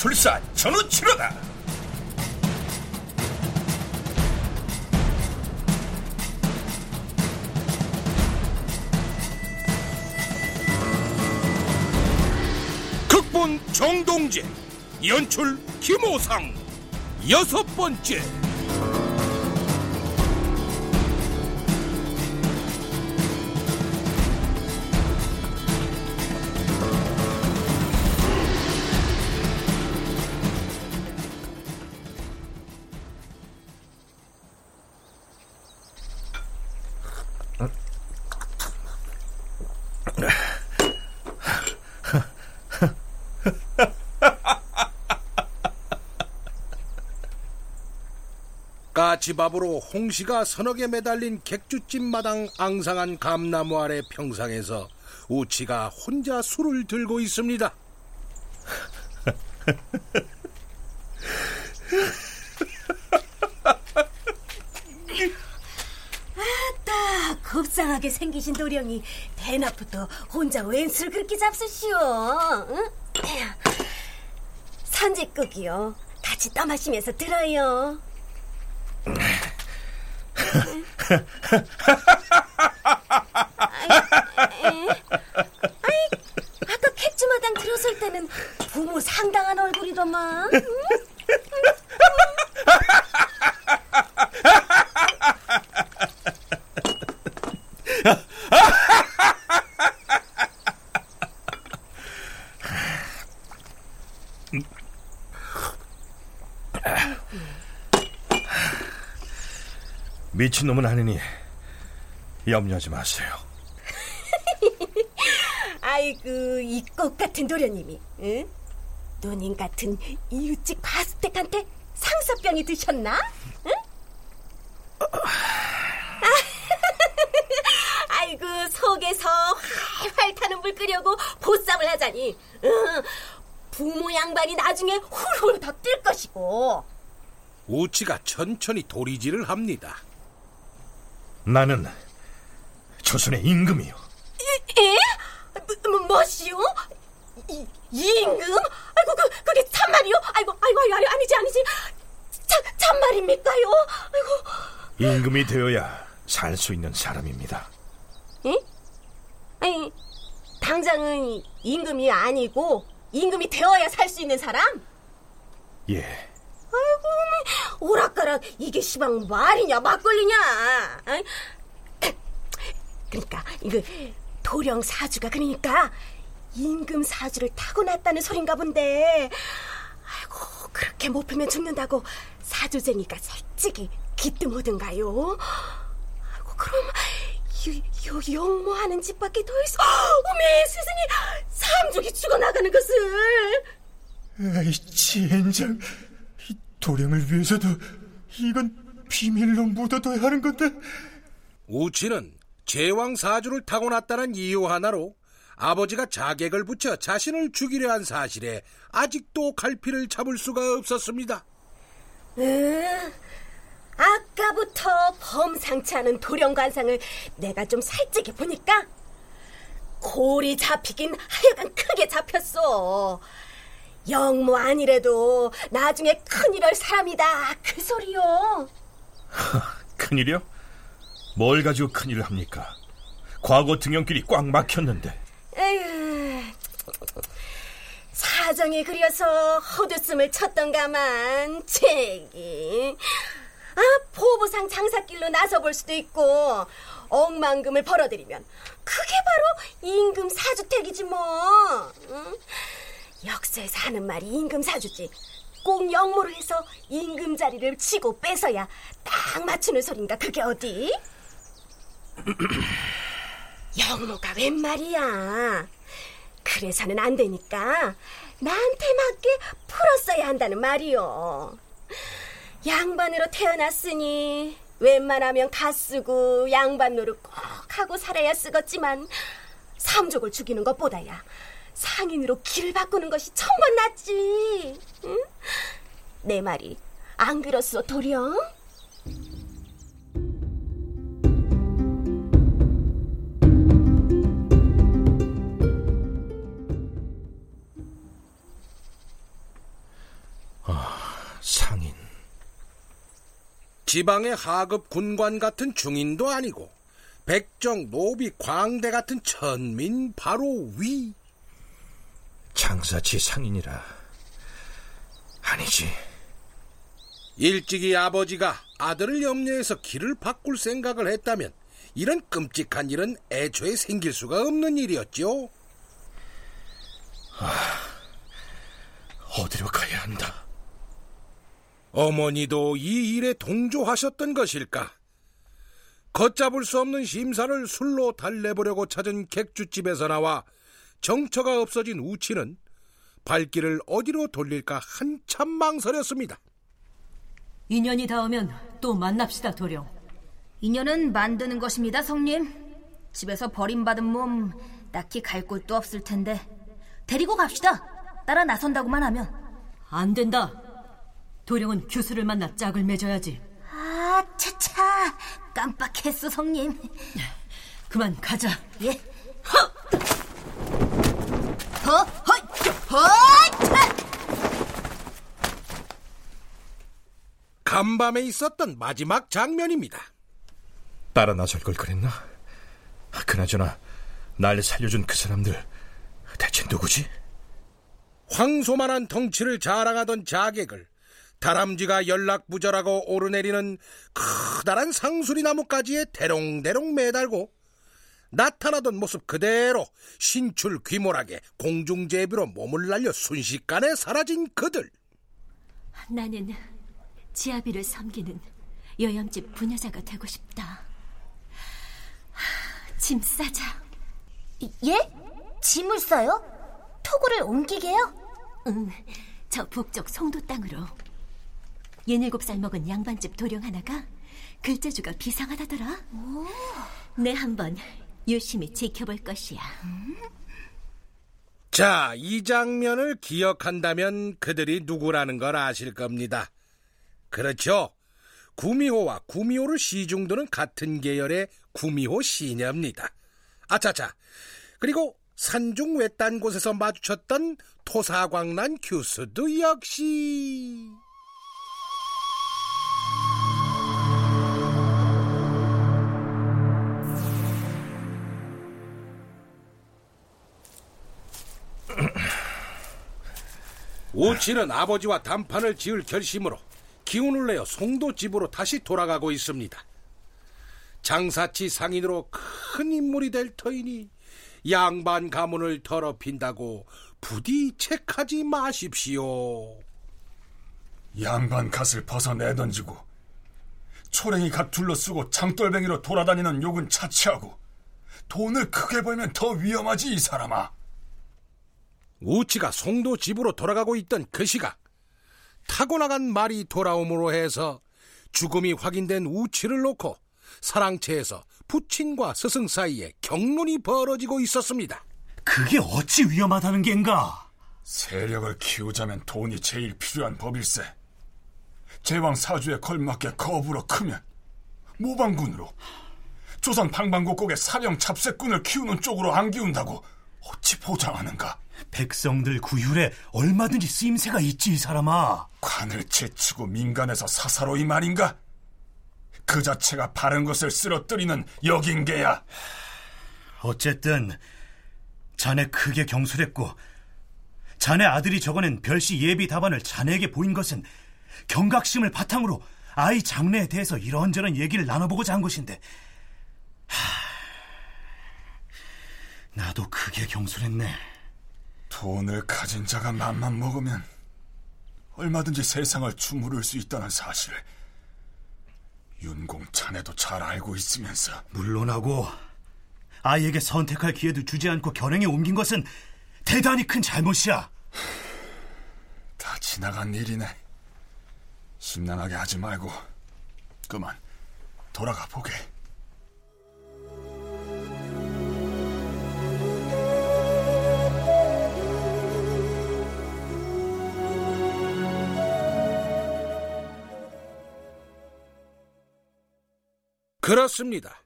술사 전우치로다. 극본 정동재 연출 김호상 여섯 번째 까치밥으로 홍시가 서너 개 매달린 객주집 마당 앙상한 감나무 아래 평상에서 우치가 혼자 술을 들고 있습니다. 아따 곱상하게 생기신 도령이 대낮부터 혼자 웬술 그렇게 잡수시오 응? 선지국이요 같이 떠마시면서 들어요 아이, 아이, 아까 객주마당 들어설 때는 부모 상당한 얼굴이더만 응? 미친놈은 아니니 염려하지 마세요. 아이고 이 꽃 같은 도련님이 응? 누님 같은 이웃집 과수택한테 상사병이 드셨나? 응? 아이고 속에서 활활 타는 물 끓여고 보쌈을 하자니 응, 부모 양반이 나중에 훌훌 더 뜰 것이고 우치가 천천히 도리질을 합니다. 나는 조선의 임금이요. 에? 뭐, 뭐시오? 이, 임금? 아이고 그 그게 참말이요? 아이고 아이고 아이고 아니지 아니지 참 참말입니까요? 아이고 임금이 되어야 살 수 있는 사람입니다. 에? 아니 당장은 임금이 아니고 임금이 되어야 살 수 있는 사람? 예. 아이고 오락가락 이게 시방 말이냐 막걸리냐? 아이, 그러니까 이거 도령 사주가 그러니까 임금 사주를 타고났다는 소린가 본데 아이고 그렇게 못 풀면 죽는다고 사주쟁이가 솔직히 기뜸하든가요? 아이고 그럼 요, 요 영모하는 집 밖에 더 있어 어메 스승이 삼족이 죽어나가는 것을 에이, 젠장. 이 도령을 위해서도 이건 비밀로 묻어둬야 하는 건데. 우치는 제왕 사주를 타고났다는 이유 하나로 아버지가 자객을 붙여 자신을 죽이려 한 사실에 아직도 갈피를 잡을 수가 없었습니다. 으, 아까부터 범상치 않은 도령관상을 내가 좀 살찌게 보니까 골이 잡히긴 하여간 크게 잡혔어. 영모 아니래도 나중에 큰일 할 사람이다 그 소리요. 큰일이요? 뭘 가지고 큰일을 합니까? 과거 등용길이 꽉 막혔는데 에휴, 사정이 그려서 헛웃음을 쳤던가만 책이 아 포부상 장사길로 나서볼 수도 있고 억만금을 벌어들이면 그게 바로 임금 사주택이지 뭐 응? 역사에서 하는 말이 임금 사주지 꼭 영모를 해서 임금 자리를 치고 뺏어야 딱 맞추는 소린가 그게 어디? 영모가 웬 말이야 그래서는 안 되니까 나한테 맞게 풀었어야 한다는 말이요. 양반으로 태어났으니 웬만하면 가 쓰고 양반 노릇 꼭 하고 살아야 쓰겠지만 삼족을 죽이는 것보다야 상인으로 길 바꾸는 것이 천번 낫지. 응? 내 말이 안 그렇소 도령? 아, 상인. 지방의 하급 군관 같은 중인도 아니고 백정, 노비, 광대 같은 천민 바로 위. 장사치 상인이라. 아니지. 일찍이 아버지가 아들을 염려해서 길을 바꿀 생각을 했다면 이런 끔찍한 일은 애초에 생길 수가 없는 일이었죠. 아, 어디로 가야 한다. 어머니도 이 일에 동조하셨던 것일까? 걷잡을 수 없는 심사를 술로 달래보려고 찾은 객주집에서 나와 정처가 없어진 우치는 발길을 어디로 돌릴까 한참 망설였습니다. 인연이 닿으면 또 만납시다, 도령. 인연은 만드는 것입니다, 성님. 집에서 버림받은 몸 딱히 갈 곳도 없을 텐데 데리고 갑시다. 따라 나선다고만 하면. 안 된다. 도령은 교수를 만나 짝을 맺어야지. 아, 차차. 깜빡했어, 성님. 그만 가자. 예. 허! 허! 허! 허! 차! 간밤에 있었던 마지막 장면입니다. 따라 나설 걸 그랬나? 아, 그나저나 날 살려준 그 사람들 대체 누구지? 황소만한 덩치를 자랑하던 자객을 다람쥐가 연락 부절하고 오르내리는 커다란 상수리 나무까지에 대롱대롱 매달고 나타나던 모습 그대로 신출 귀몰하게 공중제비로 몸을 날려 순식간에 사라진 그들. 나는 지아비를 섬기는 여염집 부녀자가 되고 싶다. 짐 싸자. 예? 짐을 싸요? 토구를 옮기게요? 응, 저 북쪽 송도 땅으로. 예닐곱 살 먹은 양반집 도령 하나가 글자주가 비상하다더라. 내 한번 유심히 지켜볼 것이야. 자, 이 장면을 기억한다면 그들이 누구라는 걸 아실 겁니다. 그렇죠. 구미호와 구미호를 시중도는 같은 계열의 구미호 시녀입니다. 아차차. 그리고 산중 외딴 곳에서 마주쳤던 토사광란 교수도 역시 오치는 아버지와 단판을 지을 결심으로 기운을 내어 송도 집으로 다시 돌아가고 있습니다. 장사치 상인으로 큰 인물이 될 터이니 양반 가문을 더럽힌다고 부디 책하지 마십시오. 양반 갓을 벗어 내던지고 초랭이 갓 둘러쓰고 장돌뱅이로 돌아다니는 욕은 차치하고 돈을 크게 벌면 더 위험하지 이 사람아. 우치가 송도 집으로 돌아가고 있던 그 시각 타고 나간 말이 돌아옴으로 해서 죽음이 확인된 우치를 놓고 사랑채에서 부친과 스승 사이에 경론이 벌어지고 있었습니다. 그게 어찌 위험하다는 겐가? 세력을 키우자면 돈이 제일 필요한 법일세. 제왕 사주에 걸맞게 거부로 크면 모방군으로 조선 방방곡곡의 사령 잡새꾼을 키우는 쪽으로 안 키운다고 어찌 보장하는가? 백성들 구휼에 얼마든지 쓰임새가 있지 이 사람아. 관을 제치고 민간에서 사사로 이 말인가? 그 자체가 바른 것을 쓰러뜨리는 역인계야. 어쨌든 자네 크게 경솔했고 자네 아들이 적어낸 별시 예비 답안을 자네에게 보인 것은 경각심을 바탕으로 아이 장래에 대해서 이런저런 얘기를 나눠보고자 한 것인데 하... 나도 크게 경솔했네. 돈을 가진 자가 맘만 먹으면 얼마든지 세상을 주무를 수 있다는 사실 윤공 자네도 잘 알고 있으면서 물론하고 아이에게 선택할 기회도 주지 않고 결행에 옮긴 것은 대단히 큰 잘못이야. 다 지나간 일이네. 심란하게 하지 말고 그만 돌아가 보게. 그렇습니다.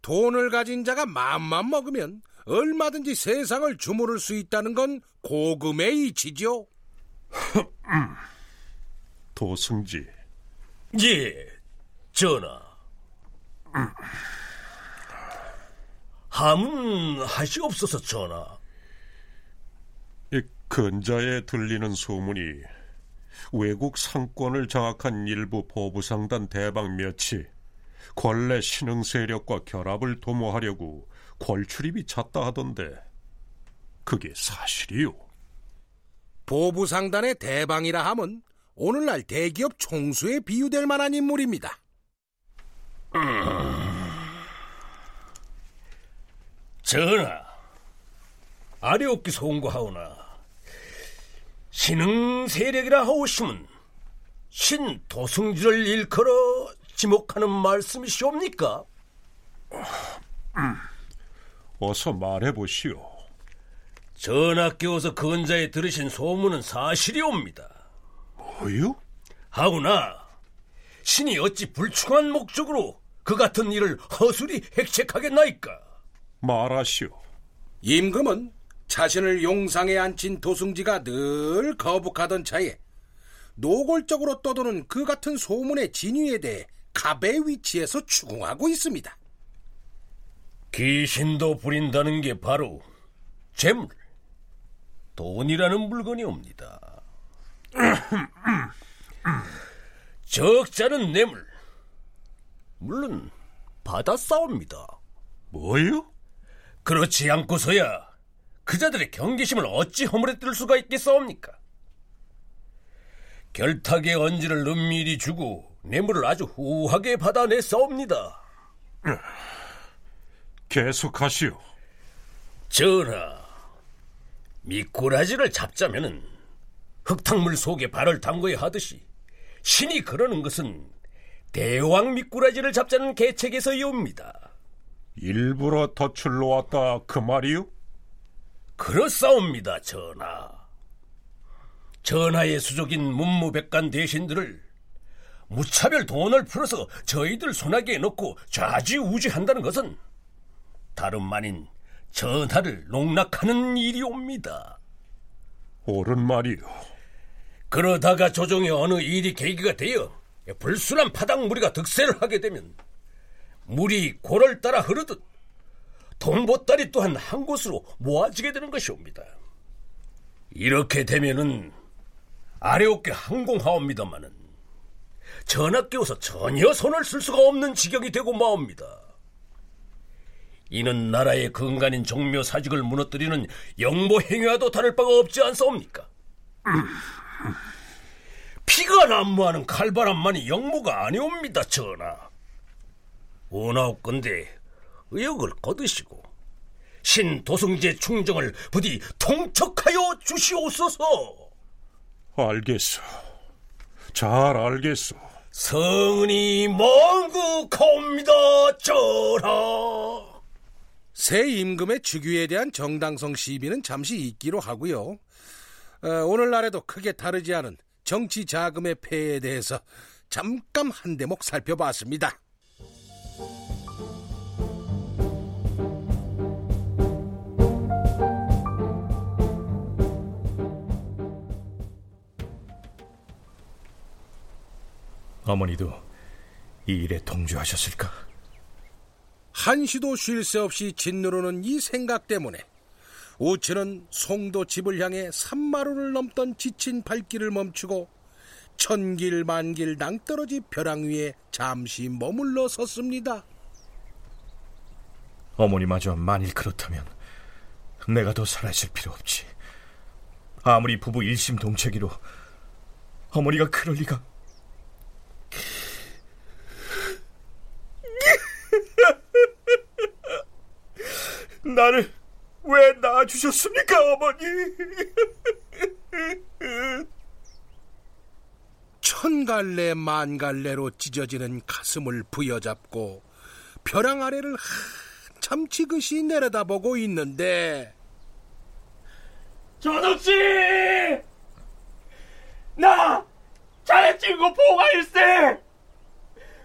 돈을 가진 자가 마음만 먹으면 얼마든지 세상을 주무를 수 있다는 건 고금의 이치죠. 도승지. 예, 전하. 함은 하시옵소서, 전하. 이 근자에 들리는 소문이 외국 상권을 장악한 일부 보부상단 대방 몇이 권례 신흥 세력과 결합을 도모하려고 궐출입이 잦다 하던데 그게 사실이요? 보부상단의 대방이라 함은 오늘날 대기업 총수에 비유될 만한 인물입니다. 전하, 아래옵기 송구하오나 신흥 세력이라 하오심은 신 도승지를 일컬어 지목하는 말씀이시옵니까? 어서 말해보시오. 전하께서 근자에 들으신 소문은 사실이옵니다. 뭐요? 하오나 신이 어찌 불충한 목적으로 그 같은 일을 허술히 핵책하겠나이까? 말하시오. 임금은 자신을 용상에 앉힌 도승지가 늘 거북하던 차에 노골적으로 떠도는 그 같은 소문의 진위에 대해 갑의 위치에서 추궁하고 있습니다. 귀신도 부린다는 게 바로 재물, 돈이라는 물건이 옵니다. 적자는 뇌물, 물론 받아 싸웁니다. 뭐요? 그렇지 않고서야 그자들의 경계심을 어찌 허물어뜨릴 수가 있겠사옵니까? 결탁의 언지를 은밀히 주고 뇌물을 아주 후하게 받아내 싸웁니다. 계속하시오. 전하, 미꾸라지를 잡자면은 흙탕물 속에 발을 담궈야 하듯이 신이 그러는 것은 대왕 미꾸라지를 잡자는 계책에서이옵니다. 일부러 덫을 놓았다 그 말이요? 그렇사옵니다, 전하. 전하의 수족인 문무백관 대신들을 무차별 돈을 풀어서 저희들 손아귀에 넣고 좌지우지한다는 것은 다름 아닌 전하를 농락하는 일이옵니다. 옳은 말이요. 그러다가 조정의 어느 일이 계기가 되어 불순한 파당 무리가 득세를 하게 되면 물이 고를 따라 흐르듯 동보따리 또한 한 곳으로 모아지게 되는 것이옵니다. 이렇게 되면은 아래옥계 항공하옵니다마는 전하께서 전혀 손을 쓸 수가 없는 지경이 되고 마옵니다. 이는 나라의 근간인 종묘 사직을 무너뜨리는 영모 행위와도 다를 바가 없지 않사옵니까? 피가 난무하는 칼바람만이 영모가 아니옵니다, 전하. 원하옵건대 의욕을 거두시고 신 도승제 충정을 부디 통촉하여 주시옵소서. 알겠소. 잘 알겠소. 성은이 먼국하옵니다, 전하. 새 임금의 즉위에 대한 정당성 시비는 잠시 있기로 하고요. 어, 오늘날에도 크게 다르지 않은 정치 자금의 폐해에 대해서 잠깐 한 대목 살펴봤습니다. 어머니도 이 일에 동조하셨을까? 한시도 쉴 새 없이 짓누르는 이 생각 때문에 우치는 송도 집을 향해 산마루를 넘던 지친 발길을 멈추고 천길 만길 낭떠러지 벼랑 위에 잠시 머물러 섰습니다. 어머니마저 만일 그렇다면 내가 더 살아있을 필요 없지. 아무리 부부 일심동체기로 어머니가 그럴 리가. 나를 왜 낳아주셨습니까, 어머니? 천갈래 만갈래로 찢어지는 가슴을 부여잡고 벼랑 아래를 한참 지그시 내려다보고 있는데 전욱씨! 나 자네 친구 보가일세!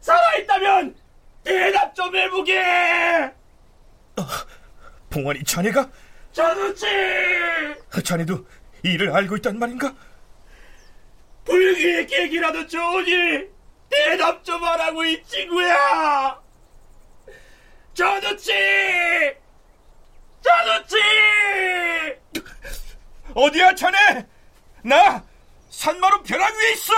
살아있다면 대답 좀 해보게! 봉환이 자네가? 전우치! 자네도 이를 알고 있단 말인가? 불길의 계기라도 좋으니 대답 좀 하라고 이 친구야. 전우치! 전우치! 어디야 자네? 나 산마루 벼랑 위에 있어!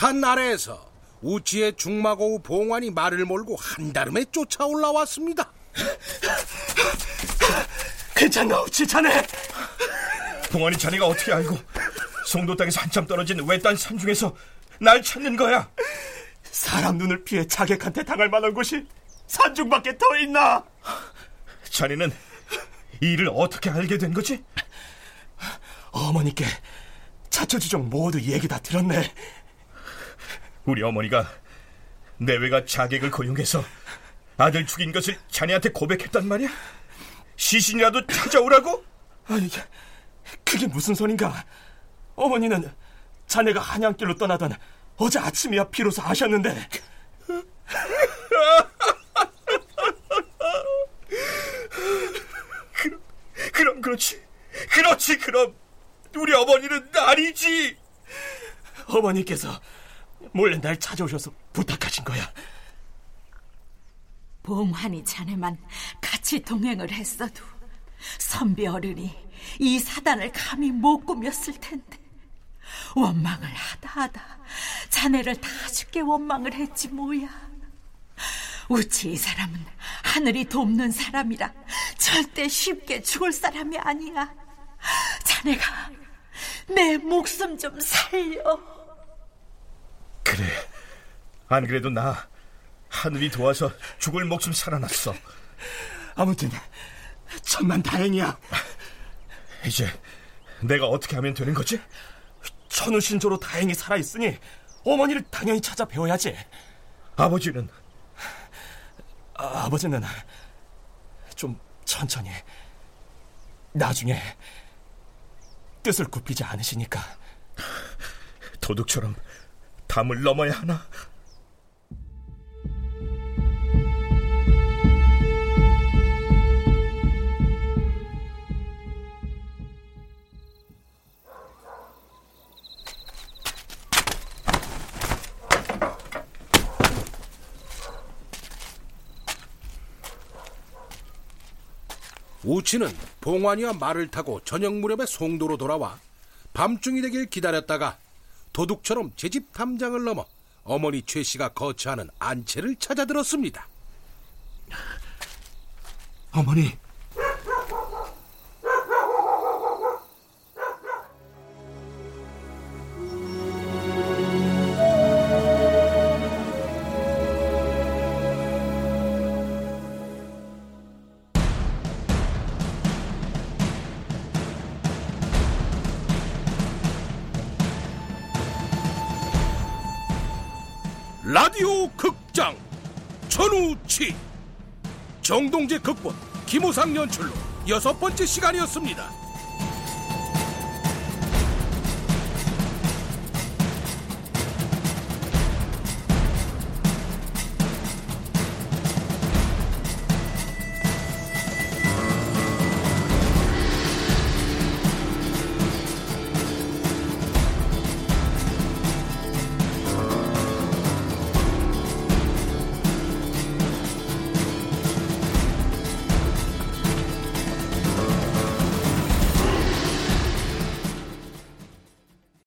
산 아래에서 우치의 중마고우 봉환이 말을 몰고 한다름에 쫓아 올라왔습니다. 괜찮나 우치 자네? 봉환이 자네가 어떻게 알고 송도 땅에서 한참 떨어진 외딴 산 중에서 날 찾는 거야? 사람 눈을 피해 자객한테 당할 만한 곳이 산중밖에 더 있나? 자네는 이 일을 어떻게 알게 된 거지? 어머니께 차처주종 모두 얘기 다 들었네. 우리 어머니가 내외가 자객을 고용해서 아들 죽인 것을 자네한테 고백했단 말이야? 시신이라도 찾아오라고? 아니, 그게 무슨 소린가? 어머니는 자네가 한양길로 떠나던 어제 아침이야 비로소 아셨는데. 그럼, 그럼 그렇지. 그렇지, 그럼. 우리 어머니는 아니지. 어머니께서 몰래 날 찾아오셔서 부탁하신 거야. 봉환이 자네만 같이 동행을 했어도 선비 어른이 이 사단을 감히 못 꾸몄을 텐데. 원망을 하다 하다 자네를 다 죽게 원망을 했지 뭐야. 우치 이 사람은 하늘이 돕는 사람이라 절대 쉽게 죽을 사람이 아니야. 자네가 내 목숨 좀 살려 그래. 안 그래도 나 하늘이 도와서 죽을 목숨 살아났어. 아무튼 천만 다행이야. 이제 내가 어떻게 하면 되는 거지? 천우신조로 다행히 살아있으니 어머니를 당연히 찾아 배워야지. 아버지는? 아, 아버지는 좀 천천히. 나중에 뜻을 굽히지 않으시니까. 도둑처럼 담을 넘어야 하나? 우치는 봉환이와 말을 타고 저녁 무렵에 송도로 돌아와 밤중이 되길 기다렸다가 도둑처럼 제 집 담장을 넘어 어머니 최 씨가 거처하는 안채를 찾아들었습니다. 어머니, 전우치 정동재 극본 김우상 연출로 여섯 번째 시간이었습니다.